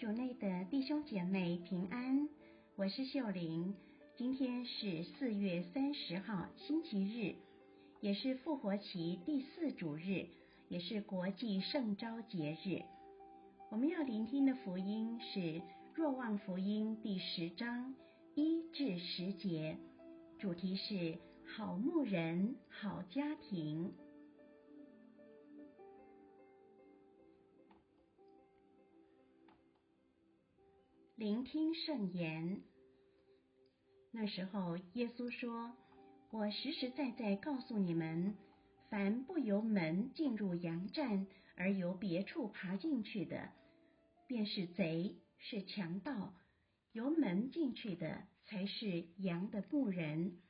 主内的弟兄姐妹平安，我是秀玲。今天是四月三十号，星期日，也是复活期第四主日，也是国际圣召节日。我们要聆听的福音是《若望福音》第十章一至十节，主题是好牧人、好家庭。聆听圣言。那时候，耶稣说：“我实实在在告诉你们，凡不由门进入羊站，而由别处爬进去的，便是贼，是强盗；由门进去的，才是羊的牧人。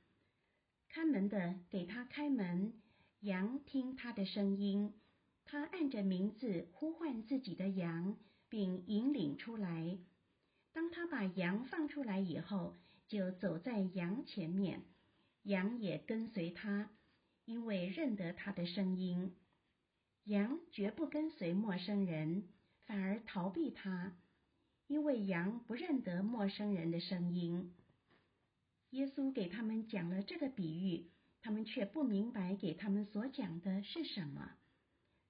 看门的给他开门，羊听他的声音，他按着名字呼唤自己的羊，并引领出来。”当他把羊放出来以后，就走在羊前面，羊也跟随他，因为认得他的声音。羊绝不跟随陌生人，反而逃避他，因为羊不认得陌生人的声音。耶稣给他们讲了这个比喻，他们却不明白给他们所讲的是什么。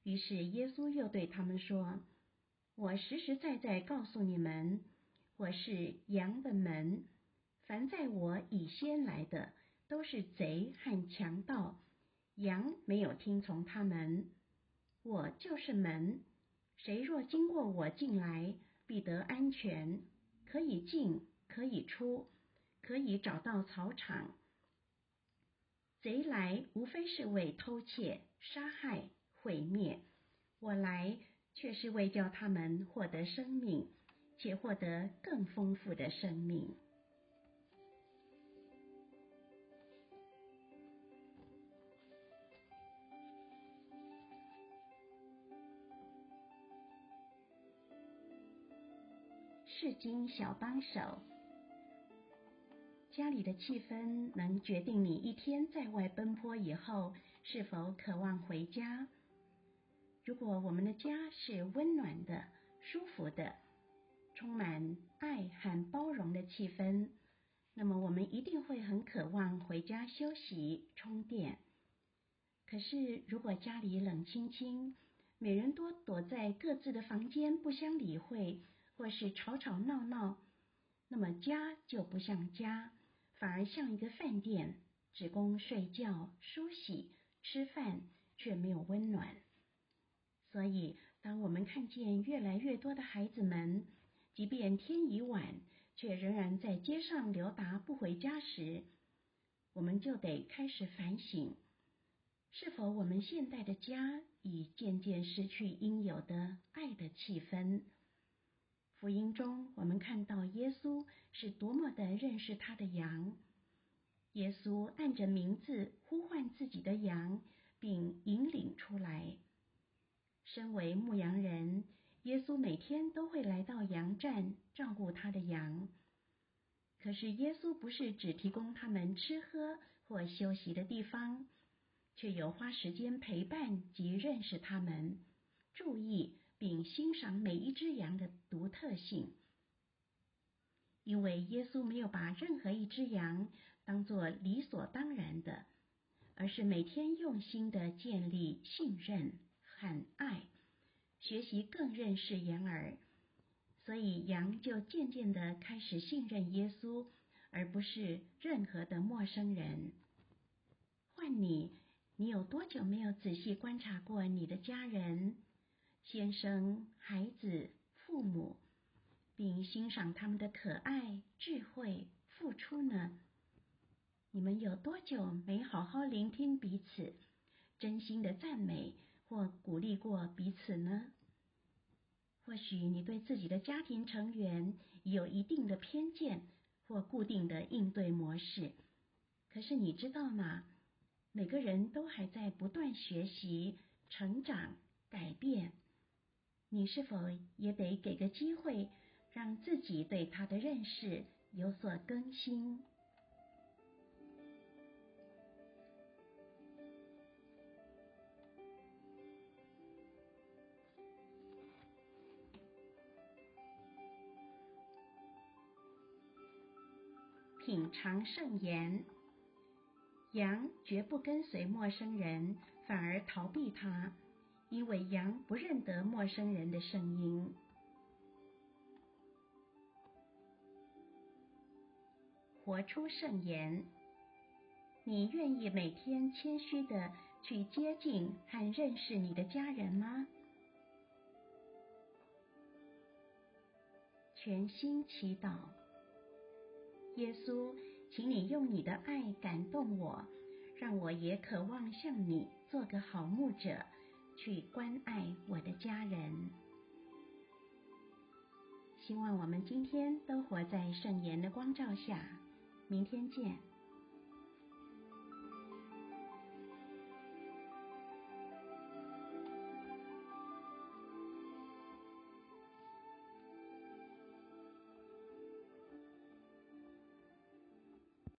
于是耶稣又对他们说：“我实实在在告诉你们。”我是羊的门，凡在我以先来的，都是贼和强盗，羊没有听从他们。我就是门，谁若经过我进来，必得安全，可以进，可以出，可以找到草场。贼来无非是为偷窃、杀害、毁灭，我来却是为叫他们获得生命。且获得更丰富的生命。是经小帮手，家里的气氛能决定你一天在外奔波以后是否渴望回家。如果我们的家是温暖的、舒服的，充满爱和包容的气氛，那么我们一定会很渴望回家休息、充电。可是，如果家里冷清清，每人都躲在各自的房间不相理会，或是吵吵闹闹，那么家就不像家，反而像一个饭店，只供睡觉、梳洗、吃饭，却没有温暖。所以，当我们看见越来越多的孩子们，即便天已晚，却仍然在街上溜达不回家时，我们就得开始反省：是否我们现代的家已渐渐失去应有的爱的气氛？福音中，我们看到耶稣是多么的认识他的羊。耶稣按着名字呼唤自己的羊，并引领出来。身为牧羊人。耶稣每天都会来到羊站照顾他的羊，可是耶稣不是只提供他们吃喝或休息的地方，却有花时间陪伴及认识他们，注意并欣赏每一只羊的独特性。因为耶稣没有把任何一只羊当作理所当然的，而是每天用心的建立信任和爱。学习更认识羊儿，所以羊就渐渐的开始信任耶稣，而不是任何的陌生人。换你，你有多久没有仔细观察过你的家人、先生、孩子、父母，并欣赏他们的可爱、智慧、付出呢？你们有多久没好好聆听彼此，真心的赞美？或鼓励过彼此呢？或许你对自己的家庭成员有一定的偏见或固定的应对模式，可是你知道吗？每个人都还在不断学习、成长、改变。你是否也得给个机会，让自己对他的认识有所更新？品尝圣言。羊绝不跟随陌生人，反而逃避他，因为羊不认得陌生人的声音。活出圣言，你愿意每天谦虚的去接近和认识你的家人吗？全心祈祷，耶稣，请你用你的爱感动我，让我也渴望向你做个好牧者，去关爱我的家人。希望我们今天都活在圣言的光照下。明天见。